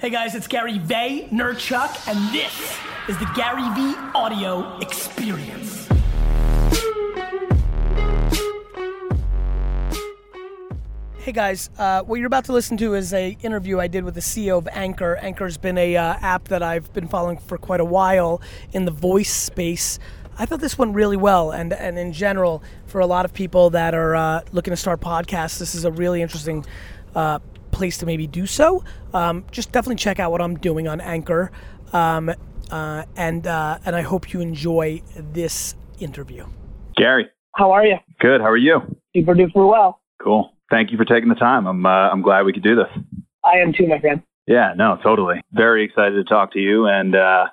Hey guys, it's Gary Vaynerchuk, and this is the Gary Vee Audio Experience. Hey guys, uh, what you're about to listen to is a interview I did with the CEO of Anchor. Anchor's been a uh, app that I've been following for quite a while in the voice space. I thought this went really well, and and in general, for a lot of people that are uh, looking to start podcasts, this is a really interesting uh, place to maybe do so. Um, just definitely check out what I'm doing on Anchor, um, uh, and uh, and I hope you enjoy this interview. Gary, How are you? good. How are you? Super duper well. Cool. Thank you for taking the time. I'm uh, I'm glad we could do this. I am too, my friend. Yeah, no, totally. Very excited to talk to you, and uh,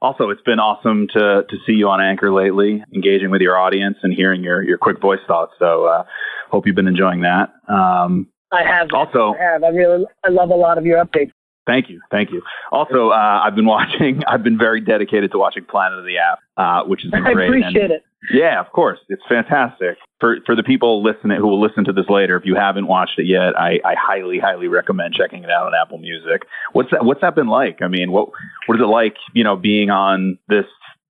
also it's been awesome to to see you on Anchor lately, engaging with your audience and hearing your your quick voice thoughts. So uh, hope you've been enjoying that. Um, I have. Also- I have. I really, I love a lot of your updates. Thank you, thank you. Also, uh, I've been watching. I've been very dedicated to watching Planet of the App, uh, which is been I great. appreciate and, it. Yeah, of course, it's fantastic. For for the people listening who will listen to this later, if you haven't watched it yet, I, I highly, highly recommend checking it out on Apple Music. What's that? What's that been like? I mean, what what is it like? You know, being on this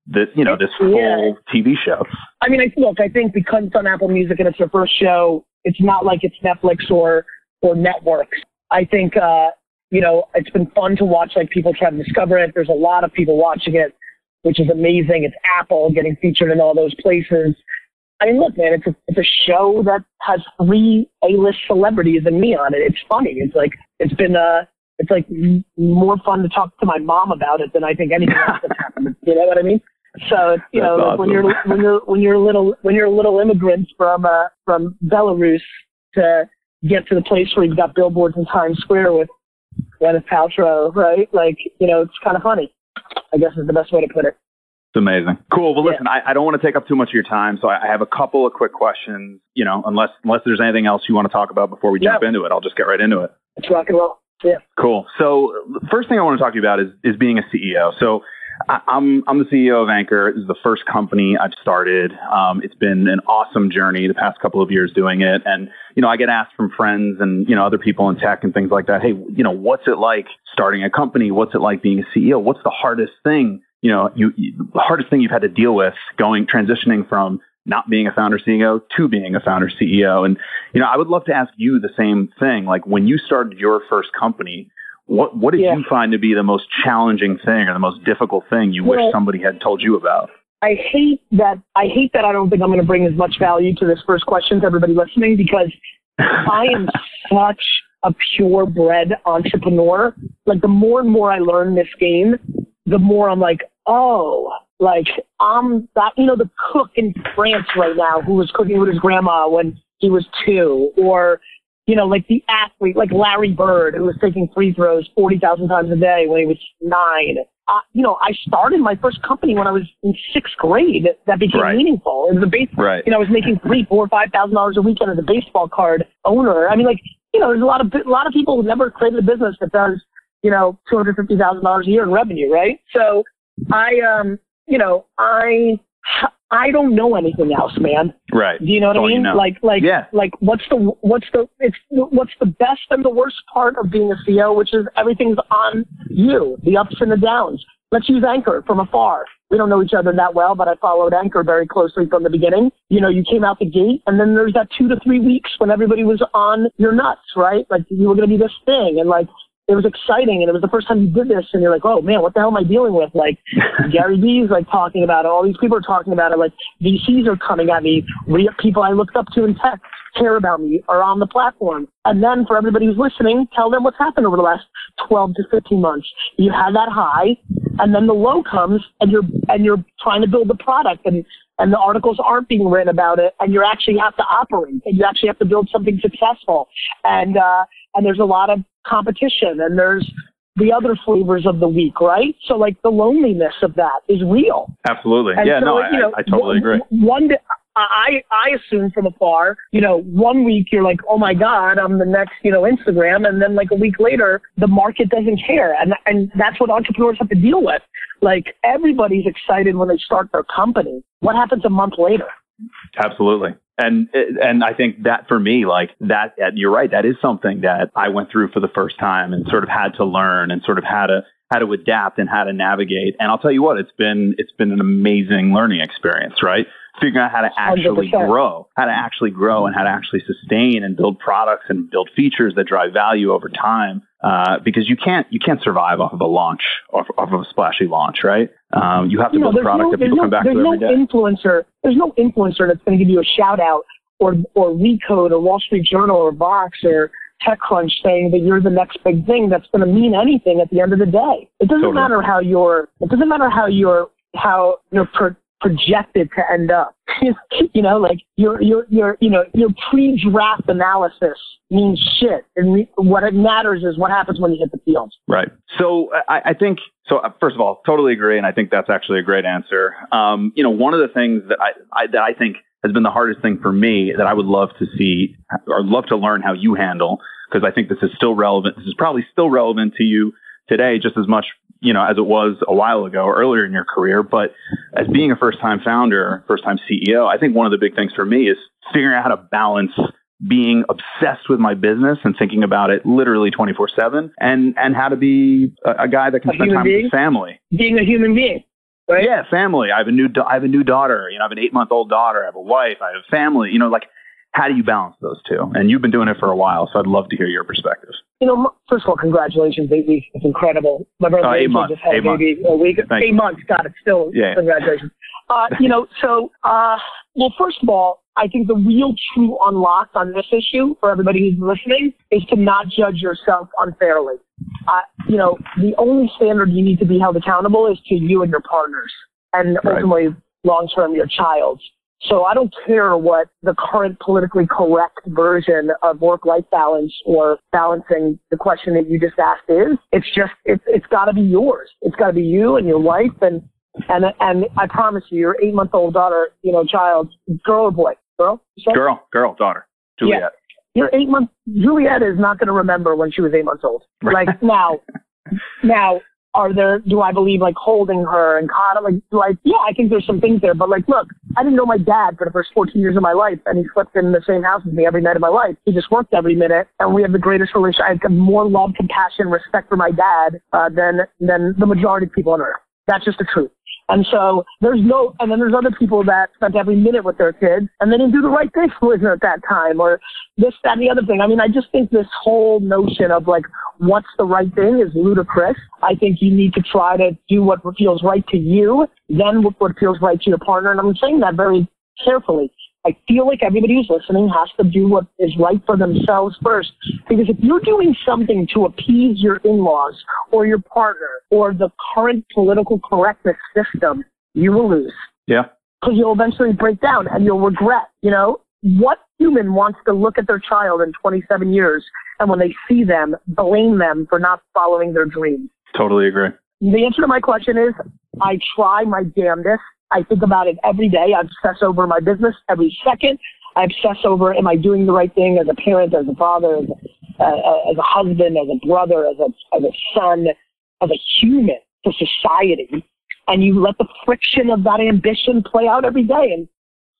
this you know this Yeah. TV show. I mean, I, look, I think because it's on Apple Music and it's their first show, it's not like it's Netflix or or networks. I think, uh, you know, it's been fun to watch like people try to discover it. There's a lot of people watching it, which is amazing. It's Apple getting featured in all those places. I mean, look, man, it's a it's a show that has three A-list celebrities and me on it. It's funny. It's like it's been uh it's like more fun to talk to my mom about it than I think anything else that's happened. You know what I mean? So you know, like when you're when you're when you're a little when you're a little immigrant from uh from Belarus to get to the place where you've got billboards in Times Square with Gwyneth Paltrow, right? Like, you know, it's kind of funny. I guess is the best way to put it. It's amazing. Cool. Well, Yeah. listen, I, I don't want to take up too much of your time, so I, I have a couple of quick questions. You know, unless unless there's anything else you want to talk about before we jump into it, I'll just get right into it. It's rock and roll. Yeah. Cool. So the first thing I want to talk to you about is is being a CEO. So I'm I'm the CEO of Anchor. This is the first company I've started. Um, it's been an awesome journey the past couple of years doing it, and you know I get asked from friends and you know other people in tech and things like that. Hey, you know what's it like starting a company? What's it like being a CEO? What's the hardest thing? You know, you, you the hardest thing you've had to deal with going transitioning from not being a founder CEO to being a founder CEO. And you know, I would love to ask you the same thing. Like when you started your first company, what what did Yeah. you find to be the most challenging thing or the most difficult thing you wish somebody had told you about? I hate that. I hate that. I don't think I'm going to bring as much value to this first question to everybody listening because I am such a purebred entrepreneur. Like the more and more I learn this game, the more I'm like, oh, like I'm that. You know, the cook in France right now who was cooking with his grandma when he was two, or you know, like the athlete, like Larry Bird, who was taking free throws 40,000 times a day when he was nine. Uh, you know, I started my first company when I was in sixth grade that became Right. meaningful. It was a base, Right. you know, I was making three, four, five thousand dollars a weekend as a baseball card owner. I mean, like, you know, there's a lot of a lot of people who never created a business that does, you know, two hundred fifty thousand dollars a year in revenue, right? So, I, um, you know, I, I don't know anything else, man. Right. Do you know what That's I all you mean? know. Like, like, Yeah. like, what's the, what's the, it's, what's the best and the worst part of being a CEO, which is everything's on you, the ups and the downs. Let's use Anchor from afar. We don't know each other that well, but I followed Anchor very closely from the beginning. You know, you came out the gate, and then there's that two to three weeks when everybody was on your nuts, right? Like you were going to be this thing, and like it was exciting, and it was the first time you did this, and you're like, oh man, what the hell am I dealing with? Like Gary Vee's like talking about it. All these people are talking about it. Like VCs are coming at me. Re- people I looked up to in tech care about me are on the platform. And then for everybody who's listening, tell them what's happened over the last 12 to 15 months. You had that high, and then the low comes, and you're and you're trying to build the product, and and the articles aren't being written about it, and you actually have to operate, and you actually have to build something successful, and uh, and there's a lot of competition, and there's the other flavors of the week, right? So like the loneliness of that is real. Absolutely. And yeah, so, no, you I, know, I totally one- agree. One, day- I I assume from afar, you know, one week you're like, oh my god, I'm the next, you know, Instagram, and then like a week later, the market doesn't care, and and that's what entrepreneurs have to deal with. Like everybody's excited when they start their company. What happens a month later? Absolutely. And and I think that for me, like that, you're right. That is something that I went through for the first time and sort of had to learn and sort of had to how to adapt and how to navigate. And I'll tell you what, it's been it's been an amazing learning experience, right? Figuring out how to actually 100%. grow, how to actually grow, and how to actually sustain and build products and build features that drive value over time. Uh, because you can't you can't survive off of a launch off, off of a splashy launch, right? Um, you have to you build know, a product no, that people no, come back to every no day. Influencer, there's no influencer that's going to give you a shout out or or Recode or Wall Street Journal or Vox or TechCrunch saying that you're the next big thing that's going to mean anything at the end of the day. It doesn't totally. matter how you're. It doesn't matter how you're how you're pro- projected to end up. you know, like your your your you know your pre-draft analysis means shit, and what it matters is what happens when you hit the field. Right. So I, I think so. Uh, first of all, totally agree, and I think that's actually a great answer. Um, you know, one of the things that I, I that I think has been the hardest thing for me that I would love to see or love to learn how you handle because I think this is still relevant. This is probably still relevant to you today just as much, you know, as it was a while ago earlier in your career. But as being a first time founder, first time CEO, I think one of the big things for me is figuring out how to balance being obsessed with my business and thinking about it literally 24 7 and, and how to be a, a guy that can a spend time being? with his family. Being a human being. Right? Yeah, family. I have a new I have a new daughter. You know, I have an eight month old daughter. I have a wife. I have family. You know, like how do you balance those two? And you've been doing it for a while, so I'd love to hear your perspective. You know, first of all, congratulations, baby. It's incredible. My brother uh, eight months. just had eight a baby months. a week. Thank eight you. months. Got it. Still, yeah. congratulations. Uh, you know, so uh, well, first of all, I think the real true unlock on this issue for everybody who's listening is to not judge yourself unfairly. Uh, you know, the only standard you need to be held accountable is to you and your partners and ultimately right. long term your child. So I don't care what the current politically correct version of work-life balance or balancing the question that you just asked is. It's just it's it's got to be yours. It's got to be you and your wife and and and I promise you, your eight-month-old daughter, you know, child, girl or boy, girl, girl, girl, daughter, Juliet. Yeah. Your eight month Juliet is not going to remember when she was eight months old. Right. Like now, now are there do I believe like holding her and coddling like do I, yeah I think there's some things there but like look I didn't know my dad for the first 14 years of my life and he slept in the same house with me every night of my life. He just worked every minute and we have the greatest relationship. I have more love compassion respect for my dad uh, than than the majority of people on earth. That's just the truth and so there's no, and then there's other people that spent every minute with their kids and they didn't do the right thing for it at that time or this, that, and the other thing. I mean, I just think this whole notion of like, what's the right thing is ludicrous. I think you need to try to do what feels right to you, then what feels right to your partner. And I'm saying that very carefully. I feel like everybody who's listening has to do what is right for themselves first. Because if you're doing something to appease your in-laws or your partner or the current political correctness system, you will lose. Yeah. Because you'll eventually break down and you'll regret, you know? What human wants to look at their child in 27 years and when they see them, blame them for not following their dreams? Totally agree. The answer to my question is I try my damnedest I think about it every day. I obsess over my business every second. I obsess over am I doing the right thing as a parent, as a father, as a, uh, as a husband, as a brother, as a as a son, as a human to society. And you let the friction of that ambition play out every day. And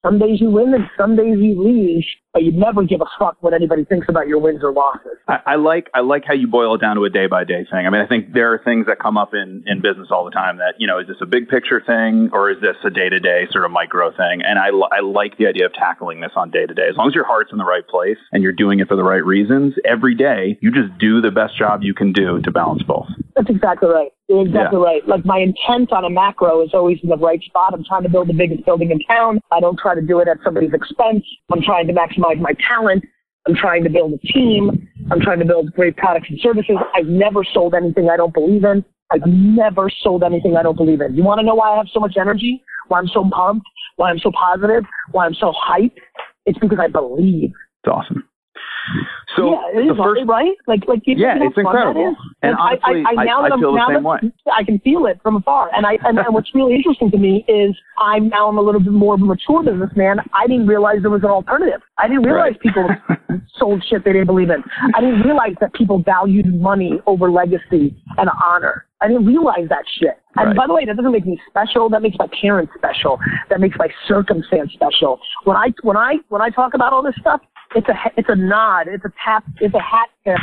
some days you win and some days you lose but you never give a fuck what anybody thinks about your wins or losses. I, I like I like how you boil it down to a day by day thing. I mean, I think there are things that come up in in business all the time that you know is this a big picture thing or is this a day to day sort of micro thing? And I I like the idea of tackling this on day to day. As long as your heart's in the right place and you're doing it for the right reasons, every day you just do the best job you can do to balance both. That's exactly right. You're exactly yeah. right. Like my intent on a macro is always in the right spot. I'm trying to build the biggest building in town. I don't try to do it at somebody's expense. I'm trying to maximize maximize my talent. I'm trying to build a team. I'm trying to build great products and services. I've never sold anything I don't believe in. I've never sold anything I don't believe in. You want to know why I have so much energy? Why I'm so pumped? Why I'm so positive? Why I'm so hyped? It's because I believe. It's awesome. So yeah, it is the first, right. Like, like you yeah, it's incredible. And Like, I- honestly, I, I, now I, that I'm, feel the now same that way. I can feel it from afar. And I and, and what's really interesting to me is I'm now I'm a little bit more of a mature businessman. I didn't realize there was an alternative. I didn't realize Right. people sold shit they didn't believe in. I didn't realize that people valued money over legacy and honor. I didn't realize that shit. And Right. by the way, that doesn't make me special. That makes my parents special. That makes my circumstance special. When I when I when I talk about all this stuff, it's a it's a nod. It's a tap. It's a hat tip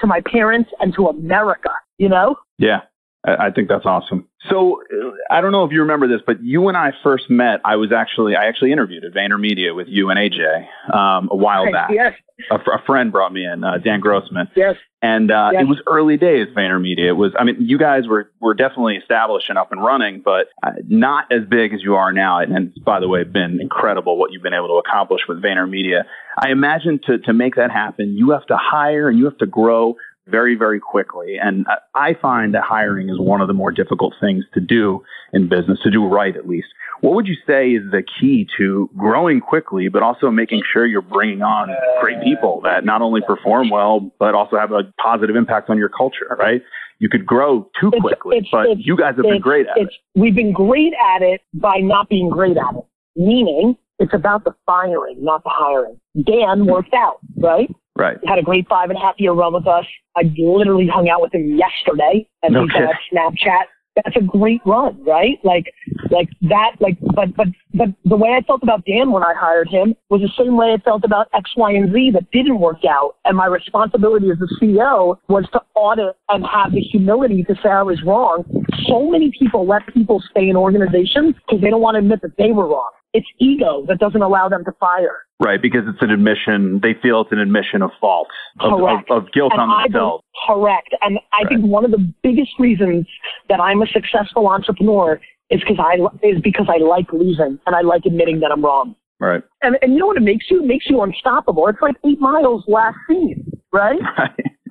to my parents and to America. You know. Yeah, I, think that's awesome. So uh, I don't know if you remember this, but you and I first met. I was actually I actually interviewed at VaynerMedia with you and AJ um, a while back. Yes. A, a friend brought me in, uh, Dan Grossman, Yes. and uh, Yes. it was early days VaynerMedia. It was, I mean, you guys were were definitely established and up and running, but uh, not as big as you are now. And, by the way, been incredible what you've been able to accomplish with VaynerMedia. I imagine to to make that happen, you have to hire and you have to grow very, very quickly. And I- find that hiring is one of the more difficult things to do in business, to do right at least. What would you say is the key to growing quickly, but also making sure you're bringing on great people that not only perform well, but also have a positive impact on your culture, right? You could grow too quickly, it's- but it's- you guys have been great at it. We've been great at it by not being great at it. Meaning, it's about the firing, not the hiring. Dan worked out, right? Right. Had a great five and a half year run with us. I literally hung out with him yesterday, and No he's got Snapchat. That's a great run, right? Like, like that. Like, but but but the way I felt about Dan when I hired him was the same way I felt about X, Y, and Z that didn't work out. And my responsibility as the CEO was to audit and have the humility to say I was wrong. So many people let people stay in organizations because they don't want to admit that they were wrong. It's ego that doesn't allow them to fire. Right, because it's an admission. They feel it's an admission of fault, of, of, Correct. of guilt And on themselves. correct. And I think one of the biggest reasons that I'm a successful entrepreneur is because I is because I like losing and I like admitting that I'm wrong. Right, And and you know what it makes you? It makes you unstoppable. It's like eight miles last scene, right? right,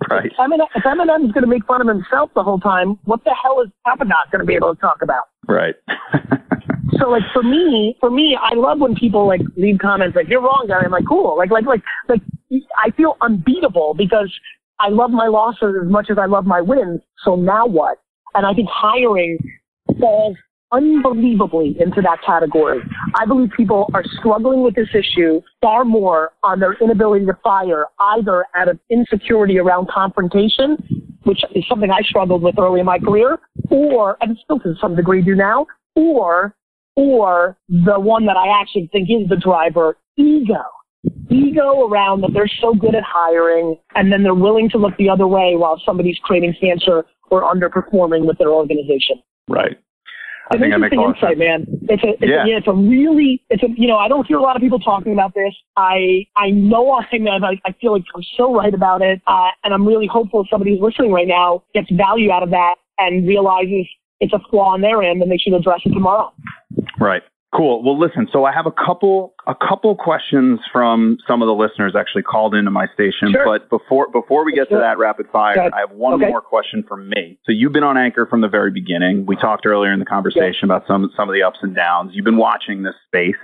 right. If Eminem, if Eminem's going to make fun of himself the whole time, what the hell is Papa Doc going to be able to talk about? Right. So like for me, for me, I love when people like leave comments like "You're wrong, guy." I'm like, cool. Like like like like I feel unbeatable because I love my losses as much as I love my wins. So now what? And I think hiring falls unbelievably into that category. I believe people are struggling with this issue far more on their inability to fire, either out of insecurity around confrontation, which is something I struggled with early in my career, or and still to some degree do now, or or the one that I actually think is the driver, ego. Ego around that they're so good at hiring and then they're willing to look the other way while somebody's creating cancer or underperforming with their organization. right. I It's think interesting lot of insight, man. It's a, it's Yeah. a, yeah, it's a really, it's a, you know, I don't hear a lot of people talking about this. I, I know I'm, I, I feel like I'm so right about it. Uh, and I'm really hopeful somebody who's listening right now gets value out of that and realizes it's a flaw on their end and they should address it tomorrow. Right. Cool. Well, listen. So I have a couple a couple questions from some of the listeners actually called into my station. Sure. But before before we get to that rapid fire, I have one Okay. more question for me. So you've been on Anchor from the very beginning. We talked earlier in the conversation about some some of the ups and downs. You've been watching this space.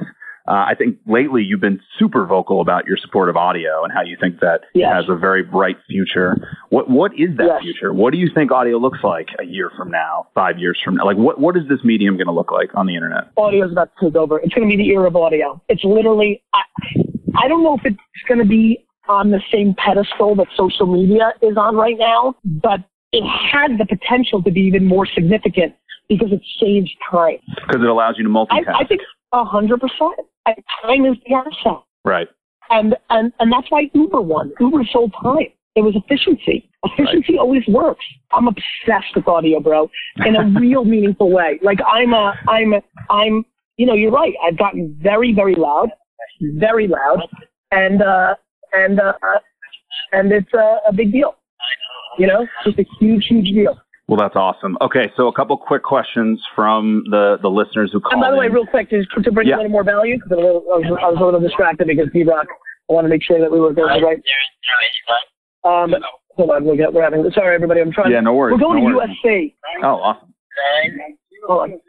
Uh, I think lately you've been super vocal about your support of audio and how you think that it has a very bright future. What what is that Yes. future? What do you think audio looks like a year from now, five years from now? Like what what is this medium going to look like on the internet? Audio is about to take over. It's going to be the era of audio. It's literally, I, I don't know if it's going to be on the same pedestal that social media is on right now, but it has the potential to be even more significant because it saves time. Because it allows you to I. I think a hundred percent. And Time is the asset, right. and and and that's why Uber won. Uber sold time. It was efficiency. Efficiency always works. I'm obsessed with audio, bro, in a real meaningful way. Like I'm a, I'm, a, I'm. You know, you're right. I've gotten very, very loud, very loud, and uh, and uh, and it's a, a big deal. You know, just a huge, huge deal. Well, that's awesome. Okay, so a couple quick questions from the the listeners who called. And by the way, in. real quick, just to bring Yeah. a little more value, because I was, I was a little distracted because D-Rock, I want to make sure that we were going right. Um, hold on, we're, we're having, sorry everybody, I'm trying yeah, no worries. We're going no to worries. USC. Oh, awesome. Hold on.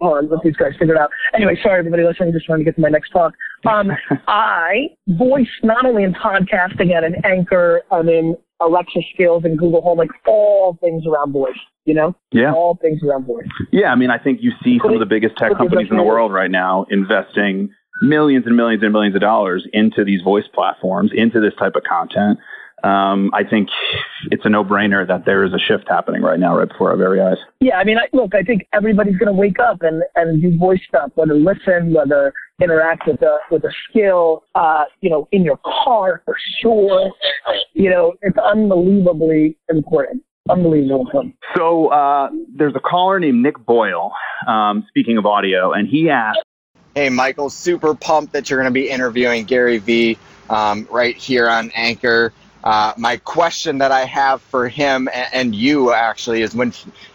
hold on, let these guys figure it out. Anyway, sorry everybody listening, just trying to get to my next talk. Um, I voice not only in podcasting and in Anchor I'm in Alexa skills and Google Home, like all things around voice. You know, Yeah. all things around voice. Yeah, I mean, I think you see some of the biggest tech companies in the world right now investing millions and millions and millions of dollars into these voice platforms, into this type of content. Um, I think it's a no-brainer that there is a shift happening right now, right before our very eyes. Yeah, I mean, I, look, I think everybody's going to wake up and, and do voice stuff, whether listen, whether interact with a with a skill, uh, you know, in your car for sure. You know, it's unbelievably important. Unbelievable important. So uh, there's a caller named Nick Boyle, um, speaking of audio, and he asked, Hey, Michael, super pumped that you're going to be interviewing Gary Vee um, right here on Anchor. Uh, my question that I have for him and, you actually is when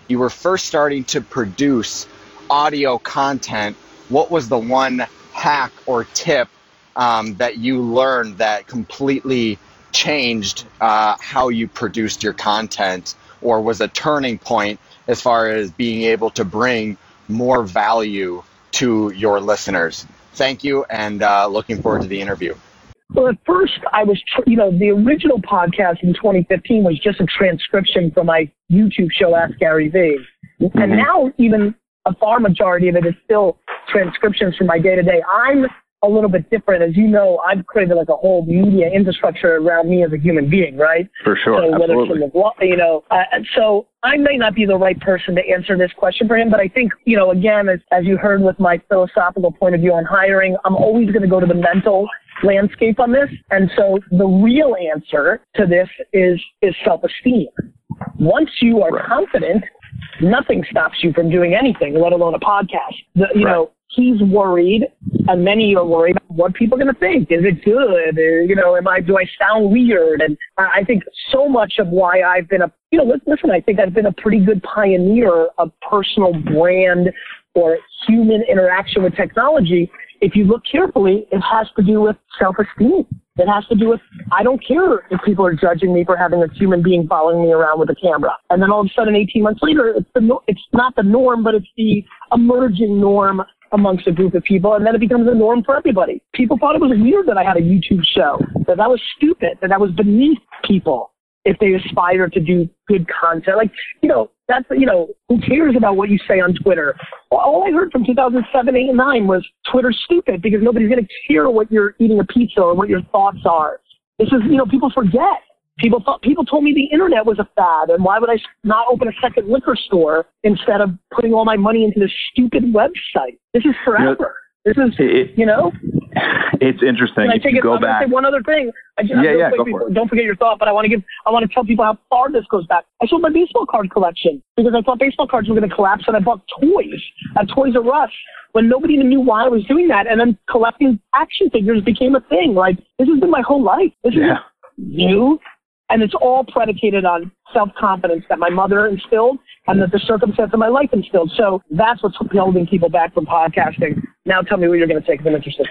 you were first starting to produce audio content, what was the one hack or tip um, that you learned that completely changed uh, how you produced your content or was a turning point as far as being able to bring more value to your listeners? Thank you and uh, looking forward to the interview. Well, at first, I was, tr- you know, the original podcast in 2015 was just a transcription from my YouTube show, Ask Gary Vee. And mm-hmm. now, even a far majority of it is still transcriptions from my day to day. I'm a little bit different. As you know, I've created like a whole media infrastructure around me as a human being, right? for sure, so whether absolutely. it's the you know, uh, so I may not be the right person to answer this question for him, but I think, you know, again, as, as you heard with my philosophical point of view on hiring, I'm always going to go to the mental landscape on this. And so the real answer to this is, is self-esteem. Once you are Right. confident, nothing stops you from doing anything, let alone a podcast. The, you Right. know, he's worried, and many are worried about what people are going to think. Is it good? Uh, You know, am I? Do I sound weird? And I think so much of why I've been a, you know, listen, I think I've been a pretty good pioneer of personal brand or human interaction with technology. If you look carefully, it has to do with self-esteem. It has to do with I don't care if people are judging me for having a human being following me around with a camera. And then all of a sudden, 18 months later, it's the it's not the norm, but it's the emerging norm amongst a group of people, and then it becomes a norm for everybody. People thought it was weird that I had a YouTube show, that that was stupid, that that was beneath people if they aspire to do good content. Like, you know, that's, you know, who cares about what you say on Twitter? All I heard from 2007, 8, and 9 was Twitter's stupid because nobody's going to care what you're eating a pizza or what your thoughts are. This is, you know, people forget. People thought people told me the internet was a fad, and why would I not open a second liquor store instead of putting all my money into this stupid website? This is forever. this is, It- you know. It's interesting. Can I If take you it? go I'm back, say one other thing. I just, Yeah, real yeah, go for it. Don't forget your thought, but I want to give. I want to tell people how far this goes back. I sold my baseball card collection because I thought baseball cards were going to collapse, and I bought toys at Toys R Us when nobody even knew why I was doing that. And then collecting action figures became a thing. Like this has been my whole life. This is yeah, new, and it's all predicated on self confidence that my mother instilled and that the circumstance of my life instilled. So that's what's holding people back from podcasting. Now tell me what you're going to say 'cause I'm interested.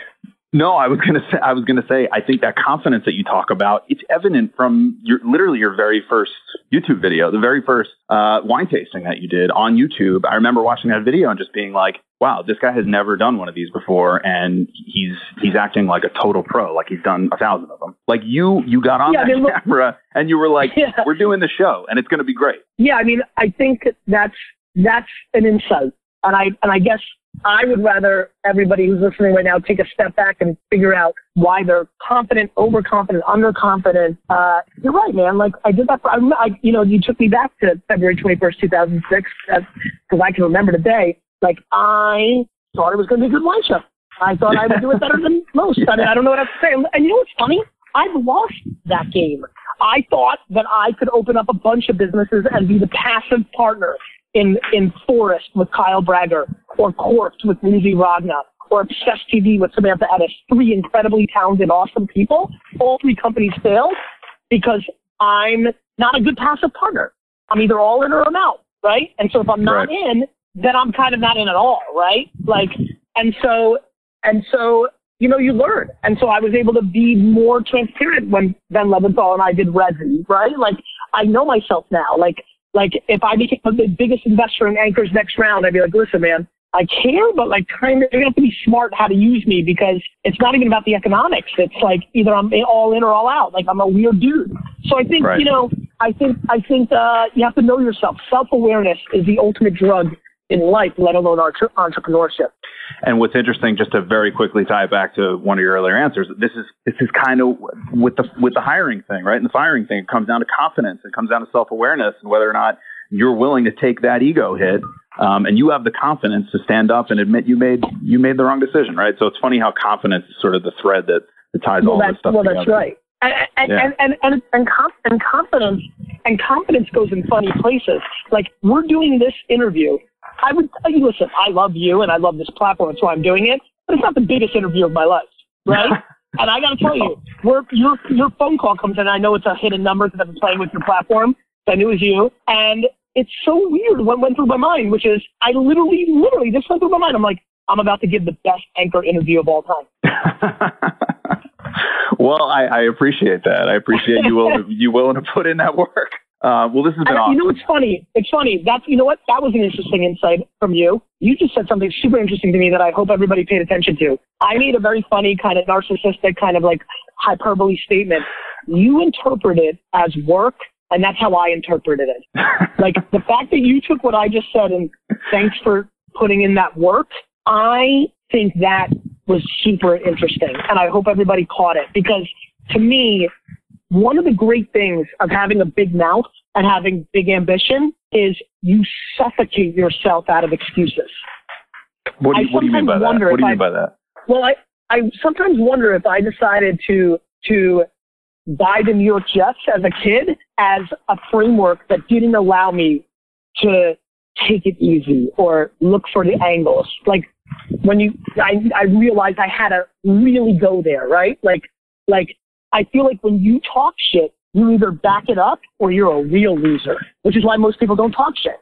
No, I was gonna say. I was gonna say. I think that confidence that you talk about, it's evident from your literally your very first YouTube video, the very first uh, wine tasting that you did on YouTube. I remember watching that video and just being like, "Wow, this guy has never done one of these before, and he's he's acting like a total pro, like he's done a thousand of them." Like you, you got on Yeah, I that mean, look- camera and you were like, Yeah. "We're doing the show, and it's gonna be great." Yeah, I mean, I think that's that's an insight, and I and I guess I would rather everybody who's listening right now take a step back and figure out why they're confident, overconfident, underconfident. Uh, you're right, man. Like I did that. For, I, I, you know, you took me back to February 21st, 2006, because I can remember the day. Like I thought it was going to be a good wine show. I thought I would do it better than most. I mean, I don't know what else to say. And you know what's funny? I've lost that game. I thought that I could open up a bunch of businesses and be the passive partner in in Forrst with Kyle Bragger, or Corpse with Lindsay Ragna, or Obsessed TV with Samantha Edis. Three incredibly talented, awesome people. All three companies failed because I'm not a good passive partner. I'm either all in or I'm out, right? And so if I'm not Right. in, then I'm kind of not in at all, right? Like, and so and so you know, you learn. And so I was able to be more transparent when Ben Leventhal and I did Resy, right? Like I know myself now. Like like if I became the biggest investor in Anchor's next round, I'd be like, listen, man, I care, but like kind of, you have to be smart how to use me because it's not even about the economics. It's like either I'm all in or all out. Like I'm a weird dude. So I think, Right. you know, I think, I think, uh, you have to know yourself. Self-awareness is the ultimate drug in life, let alone entre- entrepreneurship. And what's interesting, just to very quickly tie it back to one of your earlier answers, this is this is kind of with the with the hiring thing, right? And the firing thing, it comes down to confidence. It comes down to self awareness and whether or not you're willing to take that ego hit, um, and you have the confidence to stand up and admit you made you made the wrong decision, right? So it's funny how confidence is sort of the thread that, that ties all well, this that's, stuff well, together. that's right. And and, Yeah. and and and and, and confidence and confidence goes in funny places. Like we're doing this interview. I would tell you, listen, I love you and I love this platform. That's why I'm doing it. But it's not the biggest interview of my life, right? and I got to tell you, we're, your your phone call comes in. I know it's a hidden number because I've been playing with your platform. So I knew it was you, and it's so weird what went through my mind, which is I literally, literally just went through my mind. I'm like, I'm about to give the best anchor interview of all time. well, I, I appreciate that. I appreciate you willing you willing to put in that work. Uh, well, this has been And, awesome. You know it's funny? It's funny. That's you know what? That was an interesting insight from you. You just said something super interesting to me that I hope everybody paid attention to. I made a very funny kind of narcissistic kind of like hyperbole statement. You interpret it as work, and that's how I interpreted it. like the fact that you took what I just said and thanks for putting in that work. I think that was super interesting, and I hope everybody caught it because to me, one of the great things of having a big mouth and having big ambition is you suffocate yourself out of excuses. what do you, what do you mean by that? What do you mean by that? Well, I, I sometimes wonder if I decided to to buy the New York Jets as a kid as a framework that didn't allow me to take it easy or look for the angles. Like when you, I, I realized I had to really go there, right? Like, like I feel like when you talk shit, you either back it up or you're a real loser, which is why most people don't talk shit.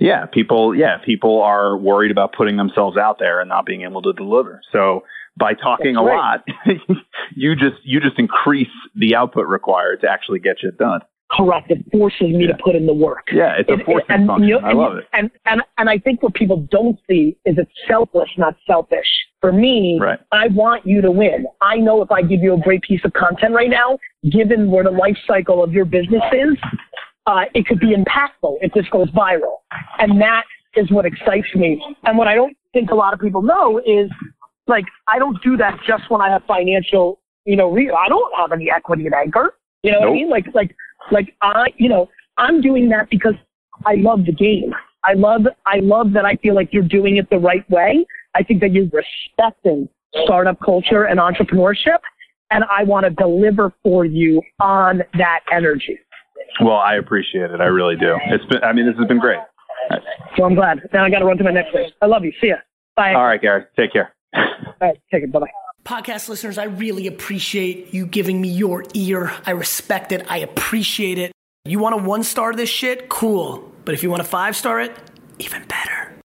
Yeah, people. Yeah, people are worried about putting themselves out there and not being able to deliver. So by talking That's a right. lot, you just you just increase the output required to actually get shit done. Correct. It forces me Yeah. to put in the work. Yeah, it's a It- it- forcing and, function. you know, I love it. And, and and I think what people don't see is it's selfless, not selfish. For me, Right. I want you to win. I know if I give you a great piece of content right now, given where the life cycle of your business is, uh, it could be impactful if this goes viral. And that is what excites me. And what I don't think a lot of people know is, like, I don't do that just when I have financial, you know, re- I don't have any equity in Anchor. You know what I mean? Like, like, like I, you know, I'm doing that because I love the game. I love, I love that I feel like you're doing it the right way. I think that you're respecting startup culture and entrepreneurship, and I want to deliver for you on that energy. Well, I appreciate it. I really do. It's been. I mean, this has been great. So I'm glad. Now I got to run to my next place. I love you. See ya. Bye. All right, Gary. Take care. All right. Take it. Bye bye. Podcast listeners, I really appreciate you giving me your ear. I respect it. I appreciate it. You want to one star this shit? Cool. But if you want to five star it, even better.